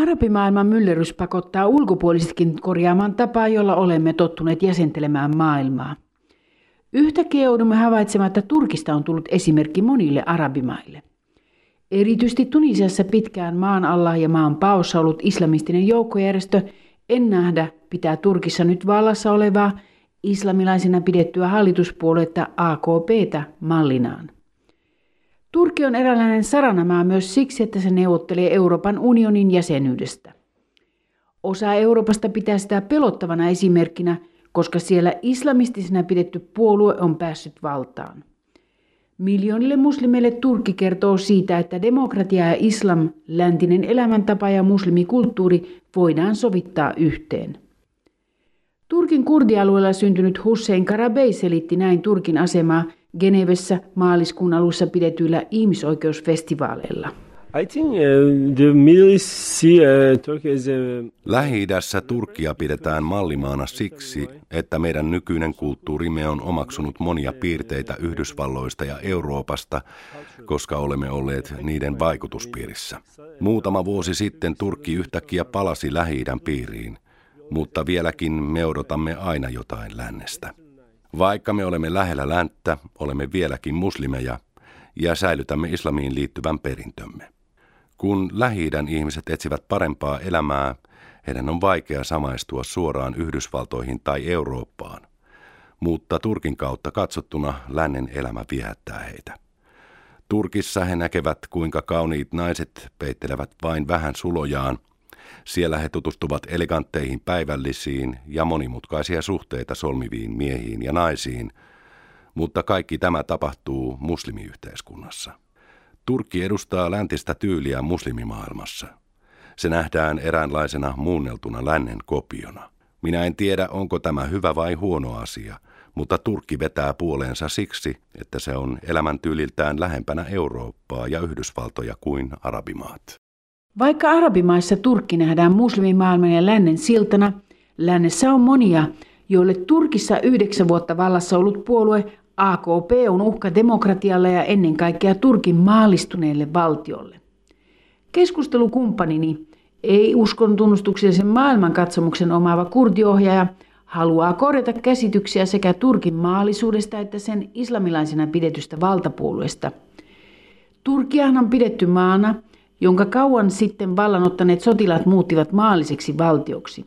Arabimaailman myllerys pakottaa ulkopuolisetkin korjaamaan tapaa, jolla olemme tottuneet jäsentelemään maailmaa. Yhtäkkiä joudumme havaitsemaan, että Turkista on tullut esimerkki monille arabimaille. Erityisesti Tunisiassa pitkään maan alla ja maan paossa ollut islamistinen joukkojärjestö en nähdä pitää Turkissa nyt vallassa olevaa islamilaisena pidettyä hallituspuoluetta AKPtä mallinaan. Turkki on eräänlainen saranamaa myös siksi, että se neuvottelee Euroopan unionin jäsenyydestä. Osa Euroopasta pitää sitä pelottavana esimerkkinä, koska siellä islamistisena pidetty puolue on päässyt valtaan. Miljoonille muslimeille Turkki kertoo siitä, että demokratia ja islam, läntinen elämäntapa ja muslimikulttuuri voidaan sovittaa yhteen. Turkin kurdialueella syntynyt Hussein Karabey selitti näin Turkin asemaa Genevessä maaliskuun alussa pidetyillä ihmisoikeusfestivaaleilla. I think uh, the Middle East see uh, Turkey as a... Lähi-idässä Turkkia pidetään mallimaana siksi, että meidän nykyinen kulttuurimme on omaksunut monia piirteitä Yhdysvalloista ja Euroopasta, koska olemme olleet niiden vaikutuspiirissä. Muutama vuosi sitten Turkki yhtäkkiä palasi lähi piiriin, mutta vieläkin me odotamme aina jotain lännestä. Vaikka me olemme lähellä länttä, olemme vieläkin muslimeja ja säilytämme islamiin liittyvän perintömme. Kun lähi ihmiset etsivät parempaa elämää, heidän on vaikea samaistua suoraan Yhdysvaltoihin tai Eurooppaan. Mutta Turkin kautta katsottuna lännen elämä viehättää heitä. Turkissa he näkevät, kuinka kauniit naiset peittelevät vain vähän sulojaan. Siellä he tutustuvat elegantteihin päivällisiin ja monimutkaisia suhteita solmiviin miehiin ja naisiin, mutta kaikki tämä tapahtuu muslimiyhteiskunnassa. Turkki edustaa läntistä tyyliä muslimimaailmassa. Se nähdään eräänlaisena muunneltuna lännen kopiona. Minä en tiedä, onko tämä hyvä vai huono asia, mutta Turkki vetää puoleensa siksi, että se on elämäntyyliltään lähempänä Eurooppaa ja Yhdysvaltoja kuin arabimaat. Vaikka arabimaissa Turkki nähdään muslimimaailman ja lännen siltana, lännessä on monia, joille Turkissa yhdeksän vuotta vallassa ollut puolue AKP on uhka demokratialle ja ennen kaikkea Turkin maallistuneelle valtiolle. Keskustelukumppanini, ei uskon tunnustuksellisen maailmankatsomuksen omaava kurdiohjaaja, haluaa korjata käsityksiä sekä Turkin maallisuudesta että sen islamilaisena pidetystä valtapuolueesta. Turkiahan on pidetty maana, jonka kauan sitten vallanottaneet sotilaat muuttivat maalliseksi valtioksi.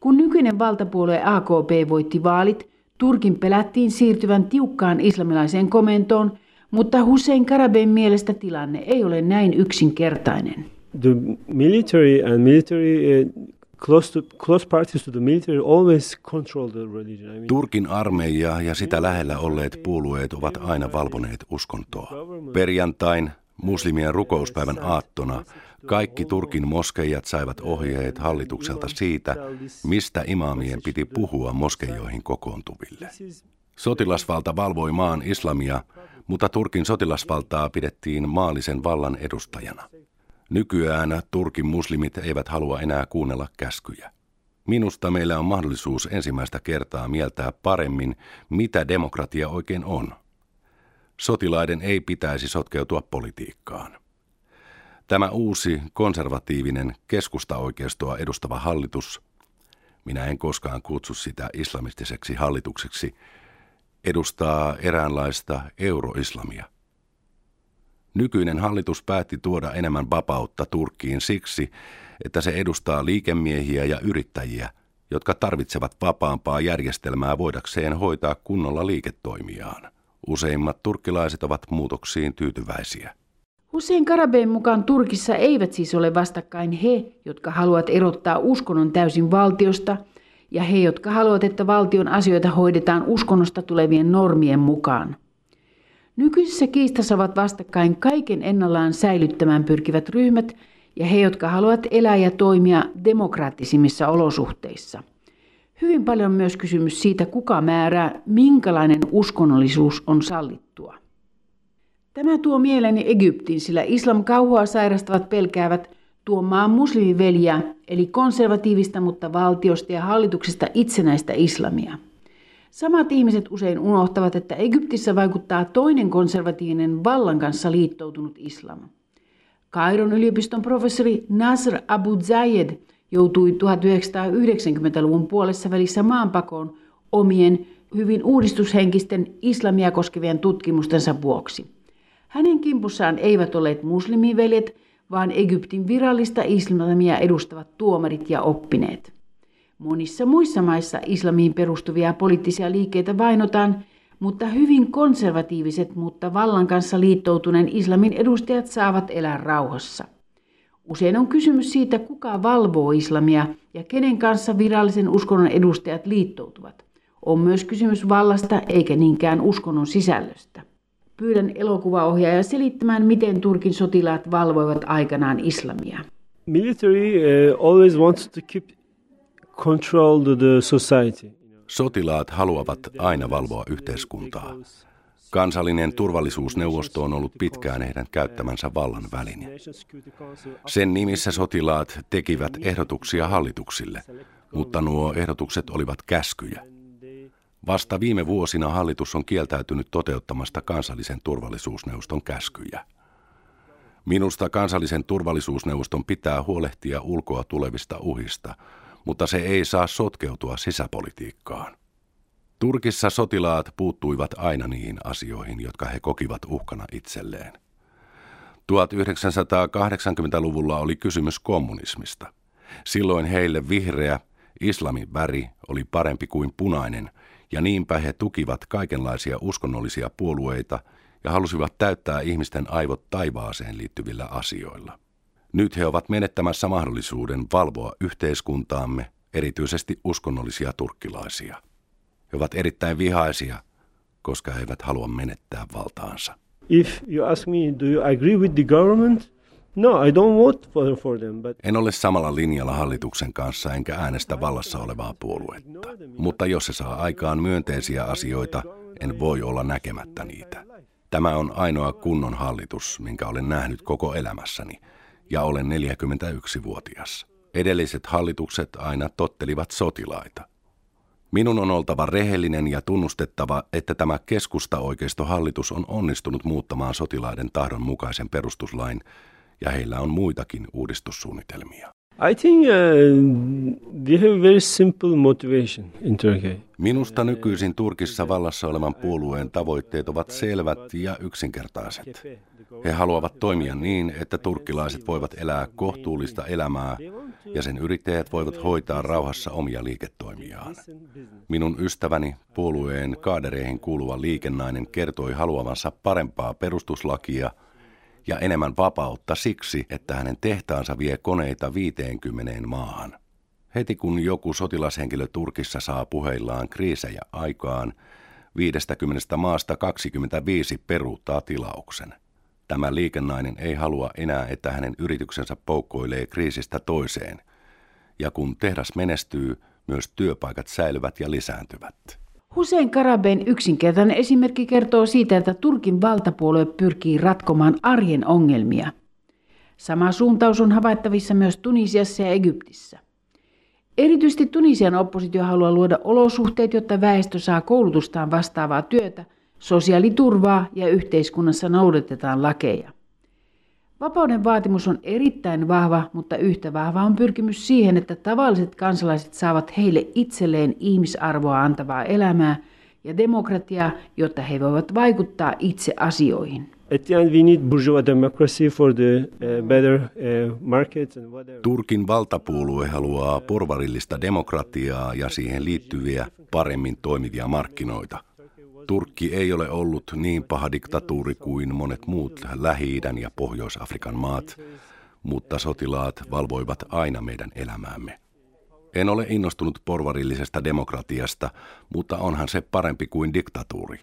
Kun nykyinen valtapuolue AKP voitti vaalit, Turkin pelättiin siirtyvän tiukkaan islamilaiseen komentoon, mutta Hussein Karabein mielestä tilanne ei ole näin yksinkertainen. The military and military uh, Close, to, close parties to the military always control the religion. I mean, Turkin armeija ja sitä lähellä olleet puolueet ovat aina valvoneet uskontoa. Perjantain muslimien rukouspäivän aattona kaikki Turkin moskeijat saivat ohjeet hallitukselta siitä, mistä imaamien piti puhua moskeijoihin kokoontuville. Sotilasvalta valvoi maan islamia, mutta Turkin sotilasvaltaa pidettiin maallisen vallan edustajana. Nykyään Turkin muslimit eivät halua enää kuunnella käskyjä. Minusta meillä on mahdollisuus ensimmäistä kertaa mieltää paremmin, mitä demokratia oikein on. Sotilaiden ei pitäisi sotkeutua politiikkaan. Tämä uusi konservatiivinen keskustaoikeistoa edustava hallitus, minä en koskaan kutsu sitä islamistiseksi hallitukseksi, edustaa eräänlaista euroislamia. Nykyinen hallitus päätti tuoda enemmän vapautta Turkkiin siksi, että se edustaa liikemiehiä ja yrittäjiä, jotka tarvitsevat vapaampaa järjestelmää voidakseen hoitaa kunnolla liiketoimiaan. Useimmat turkkilaiset ovat muutoksiin tyytyväisiä. Hussein Karabein mukaan Turkissa eivät siis ole vastakkain he, jotka haluavat erottaa uskonnon täysin valtiosta, ja he, jotka haluavat, että valtion asioita hoidetaan uskonnosta tulevien normien mukaan. Nykyisessä kiistassa ovat vastakkain kaiken ennallaan säilyttämään pyrkivät ryhmät ja he, jotka haluavat elää ja toimia demokraattisimmissa olosuhteissa. Hyvin paljon on myös kysymys siitä, kuka määrää, minkälainen uskonnollisuus on sallittua. Tämä tuo mieleeni Egyptin, sillä islam kauhua sairastavat pelkäävät tuomaan muslimiveljiä, eli konservatiivista, mutta valtiosta ja hallituksesta itsenäistä islamia. Samat ihmiset usein unohtavat, että Egyptissä vaikuttaa toinen konservatiivinen vallan kanssa liittoutunut islam. Kairon yliopiston professori Nasr Abu Zayed joutui 1990-luvun puolessa välissä maanpakoon omien hyvin uudistushenkisten islamia koskevien tutkimustensa vuoksi. Hänen kimpussaan eivät olleet muslimiveljet, vaan Egyptin virallista islamia edustavat tuomarit ja oppineet. Monissa muissa maissa islamiin perustuvia poliittisia liikkeitä vainotaan, mutta hyvin konservatiiviset, mutta vallan kanssa liittoutuneen islamin edustajat saavat elää rauhassa. Usein on kysymys siitä, kuka valvoo islamia ja kenen kanssa virallisen uskonnon edustajat liittoutuvat. On myös kysymys vallasta eikä niinkään uskonnon sisällöstä. Pyydän elokuvaohjaajaa selittämään, miten Turkin sotilaat valvoivat aikanaan islamia. Military uh, always wants to keep control the society. Sotilaat haluavat aina valvoa yhteiskuntaa. Kansallinen turvallisuusneuvosto on ollut pitkään heidän käyttämänsä vallan väline. Sen nimissä sotilaat tekivät ehdotuksia hallituksille, mutta nuo ehdotukset olivat käskyjä. Vasta viime vuosina hallitus on kieltäytynyt toteuttamasta kansallisen turvallisuusneuvoston käskyjä. Minusta kansallisen turvallisuusneuvoston pitää huolehtia ulkoa tulevista uhista, mutta se ei saa sotkeutua sisäpolitiikkaan. Turkissa sotilaat puuttuivat aina niihin asioihin, jotka he kokivat uhkana itselleen. 1980-luvulla oli kysymys kommunismista. Silloin heille vihreä, islamin väri oli parempi kuin punainen, ja niinpä he tukivat kaikenlaisia uskonnollisia puolueita ja halusivat täyttää ihmisten aivot taivaaseen liittyvillä asioilla. Nyt he ovat menettämässä mahdollisuuden valvoa yhteiskuntaamme, erityisesti uskonnollisia turkkilaisia. He ovat erittäin vihaisia, koska he eivät halua menettää valtaansa. If you ask me, do you agree with the government? No, I don't vote for, them, but... En ole samalla linjalla hallituksen kanssa enkä äänestä vallassa olevaa puoluetta. Mutta jos se saa aikaan myönteisiä asioita, en voi olla näkemättä niitä. Tämä on ainoa kunnon hallitus, minkä olen nähnyt koko elämässäni, ja olen 41-vuotias. Edelliset hallitukset aina tottelivat sotilaita. Minun on oltava rehellinen ja tunnustettava, että tämä keskusta-oikeistohallitus on onnistunut muuttamaan sotilaiden tahdon mukaisen perustuslain, ja heillä on muitakin uudistussuunnitelmia. Minusta nykyisin Turkissa vallassa olevan puolueen tavoitteet ovat selvät ja yksinkertaiset. He haluavat toimia niin, että turkkilaiset voivat elää kohtuullista elämää ja sen yrittäjät voivat hoitaa rauhassa omia liiketoimiaan. Minun ystäväni, puolueen kaadereihin kuuluva liikennainen, kertoi haluavansa parempaa perustuslakia ja enemmän vapautta siksi, että hänen tehtaansa vie koneita 50 maahan. Heti kun joku sotilashenkilö Turkissa saa puheillaan kriisejä aikaan, 50 maasta 25 peruuttaa tilauksen. Tämä liikennainen ei halua enää, että hänen yrityksensä poukkoilee kriisistä toiseen. Ja kun tehdas menestyy, myös työpaikat säilyvät ja lisääntyvät. Hussein Karaben yksinkertainen esimerkki kertoo siitä, että Turkin valtapuolue pyrkii ratkomaan arjen ongelmia. Sama suuntaus on havaittavissa myös Tunisiassa ja Egyptissä. Erityisesti Tunisian oppositio haluaa luoda olosuhteet, jotta väestö saa koulutustaan vastaavaa työtä – sosiaaliturvaa ja yhteiskunnassa noudatetaan lakeja. Vapauden vaatimus on erittäin vahva, mutta yhtä vahva on pyrkimys siihen, että tavalliset kansalaiset saavat heille itselleen ihmisarvoa antavaa elämää ja demokratiaa, jotta he voivat vaikuttaa itse asioihin. Turkin valtapuolue haluaa porvarillista demokratiaa ja siihen liittyviä paremmin toimivia markkinoita – Turkki ei ole ollut niin paha diktatuuri kuin monet muut lähi ja Pohjois-Afrikan maat, mutta sotilaat valvoivat aina meidän elämäämme. En ole innostunut porvarillisesta demokratiasta, mutta onhan se parempi kuin diktatuuri.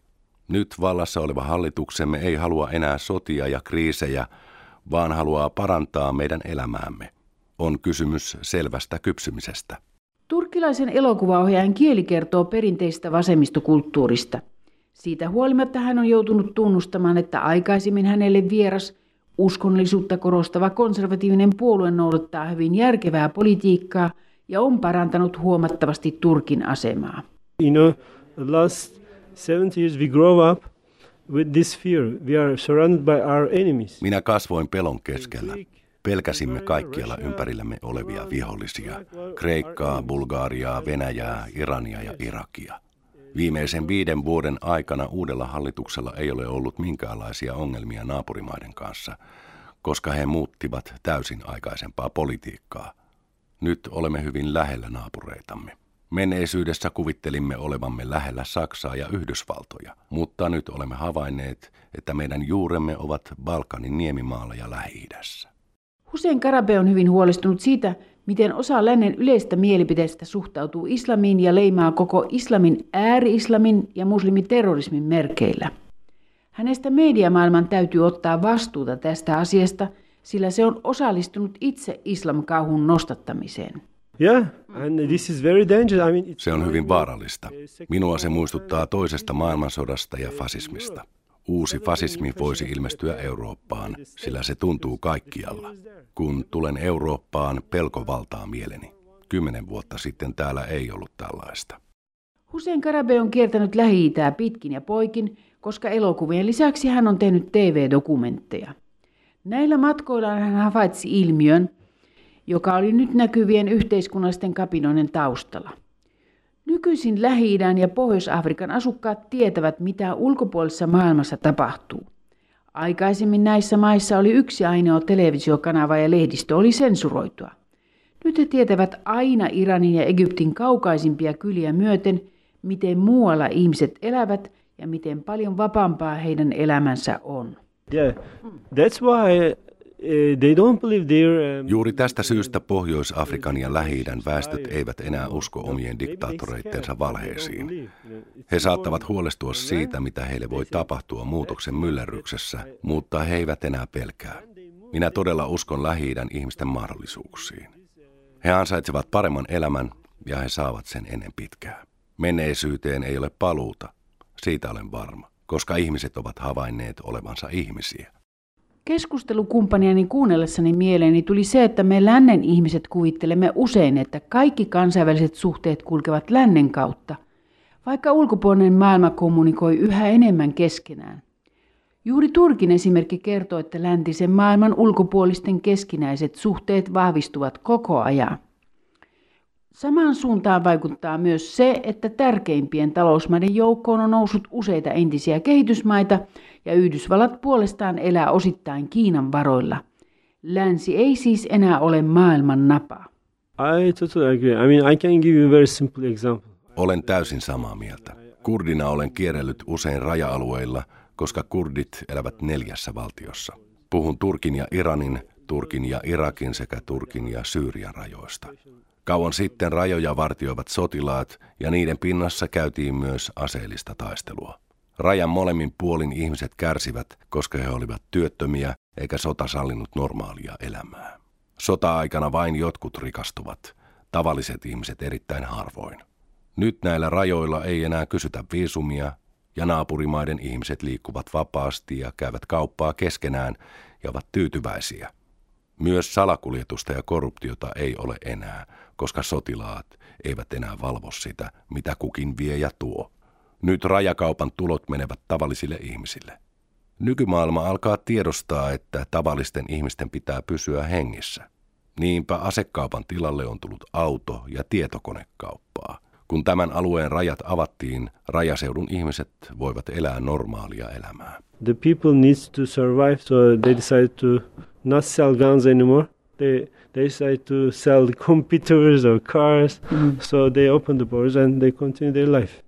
Nyt vallassa oleva hallituksemme ei halua enää sotia ja kriisejä, vaan haluaa parantaa meidän elämäämme. On kysymys selvästä kypsymisestä. Turkkilaisen elokuvaohjaajan kieli kertoo perinteistä vasemmistokulttuurista – siitä huolimatta hän on joutunut tunnustamaan, että aikaisemmin hänelle vieras uskonnollisuutta korostava konservatiivinen puolue noudattaa hyvin järkevää politiikkaa ja on parantanut huomattavasti Turkin asemaa. You know, last 70 years we grow up with this fear. We are surrounded by our enemies. Minä kasvoin pelon keskellä. Pelkäsimme kaikkialla ympärillämme olevia vihollisia. Kreikkaa, Bulgariaa, Venäjää, Irania ja Irakia. Viimeisen viiden vuoden aikana uudella hallituksella ei ole ollut minkäänlaisia ongelmia naapurimaiden kanssa, koska he muuttivat täysin aikaisempaa politiikkaa. Nyt olemme hyvin lähellä naapureitamme. Menneisyydessä kuvittelimme olevamme lähellä Saksaa ja Yhdysvaltoja, mutta nyt olemme havainneet, että meidän juuremme ovat Balkanin niemimaalla ja Lähi-idässä. Hussein Karabe on hyvin huolestunut siitä, miten osa lännen yleistä mielipiteestä suhtautuu islamiin ja leimaa koko islamin ääri-islamin ja muslimiterrorismin merkeillä. Hänestä mediamaailman täytyy ottaa vastuuta tästä asiasta, sillä se on osallistunut itse islamkauhun nostattamiseen. Se on hyvin vaarallista. Minua se muistuttaa toisesta maailmansodasta ja fasismista. Uusi fasismi voisi ilmestyä Eurooppaan, sillä se tuntuu kaikkialla. Kun tulen Eurooppaan, pelko valtaa mieleni. Kymmenen vuotta sitten täällä ei ollut tällaista. Hussein Karabe on kiertänyt lähi pitkin ja poikin, koska elokuvien lisäksi hän on tehnyt TV-dokumentteja. Näillä matkoillaan hän havaitsi ilmiön, joka oli nyt näkyvien yhteiskunnallisten kapinoiden taustalla. Nykyisin lähi ja Pohjois-Afrikan asukkaat tietävät, mitä ulkopuolisessa maailmassa tapahtuu. Aikaisemmin näissä maissa oli yksi ainoa televisiokanava ja lehdistö oli sensuroitua. Nyt he tietävät aina Iranin ja Egyptin kaukaisimpia kyliä myöten, miten muualla ihmiset elävät ja miten paljon vapaampaa heidän elämänsä on. Yeah, that's why uh. Um, Juuri tästä syystä Pohjois-Afrikan ja lähi väestöt eivät enää usko omien diktaattoreittensa valheisiin. He saattavat huolestua siitä, mitä heille voi tapahtua muutoksen myllerryksessä, mutta he eivät enää pelkää. Minä todella uskon lähi ihmisten mahdollisuuksiin. He ansaitsevat paremman elämän ja he saavat sen ennen pitkää. Menneisyyteen ei ole paluuta, siitä olen varma, koska ihmiset ovat havainneet olevansa ihmisiä. Keskustelukumppaniani kuunnellessani mieleeni tuli se, että me lännen ihmiset kuvittelemme usein, että kaikki kansainväliset suhteet kulkevat lännen kautta, vaikka ulkopuolinen maailma kommunikoi yhä enemmän keskenään. Juuri Turkin esimerkki kertoo, että läntisen maailman ulkopuolisten keskinäiset suhteet vahvistuvat koko ajan. Samaan suuntaan vaikuttaa myös se, että tärkeimpien talousmaiden joukkoon on noussut useita entisiä kehitysmaita ja Yhdysvallat puolestaan elää osittain Kiinan varoilla. Länsi ei siis enää ole maailman napa. I totally agree. I mean, I can give you a very simple example. Olen täysin samaa mieltä. Kurdina olen kierrellyt usein raja-alueilla, koska kurdit elävät neljässä valtiossa. Puhun Turkin ja Iranin, Turkin ja Irakin sekä Turkin ja Syyrian rajoista. Kauan sitten rajoja vartioivat sotilaat ja niiden pinnassa käytiin myös aseellista taistelua. Rajan molemmin puolin ihmiset kärsivät, koska he olivat työttömiä eikä sota sallinut normaalia elämää. Sota-aikana vain jotkut rikastuvat, tavalliset ihmiset erittäin harvoin. Nyt näillä rajoilla ei enää kysytä viisumia ja naapurimaiden ihmiset liikkuvat vapaasti ja käyvät kauppaa keskenään ja ovat tyytyväisiä. Myös salakuljetusta ja korruptiota ei ole enää, koska sotilaat eivät enää valvo sitä, mitä kukin vie ja tuo. Nyt rajakaupan tulot menevät tavallisille ihmisille. Nykymaailma alkaa tiedostaa, että tavallisten ihmisten pitää pysyä hengissä. Niinpä asekaupan tilalle on tullut auto- ja tietokonekauppaa. Kun tämän alueen rajat avattiin, rajaseudun ihmiset voivat elää normaalia elämää. The people needs to survive, so they decide to not sell guns anymore. They they decide to sell computers or cars. Mm. So they open the borders and they continue their life.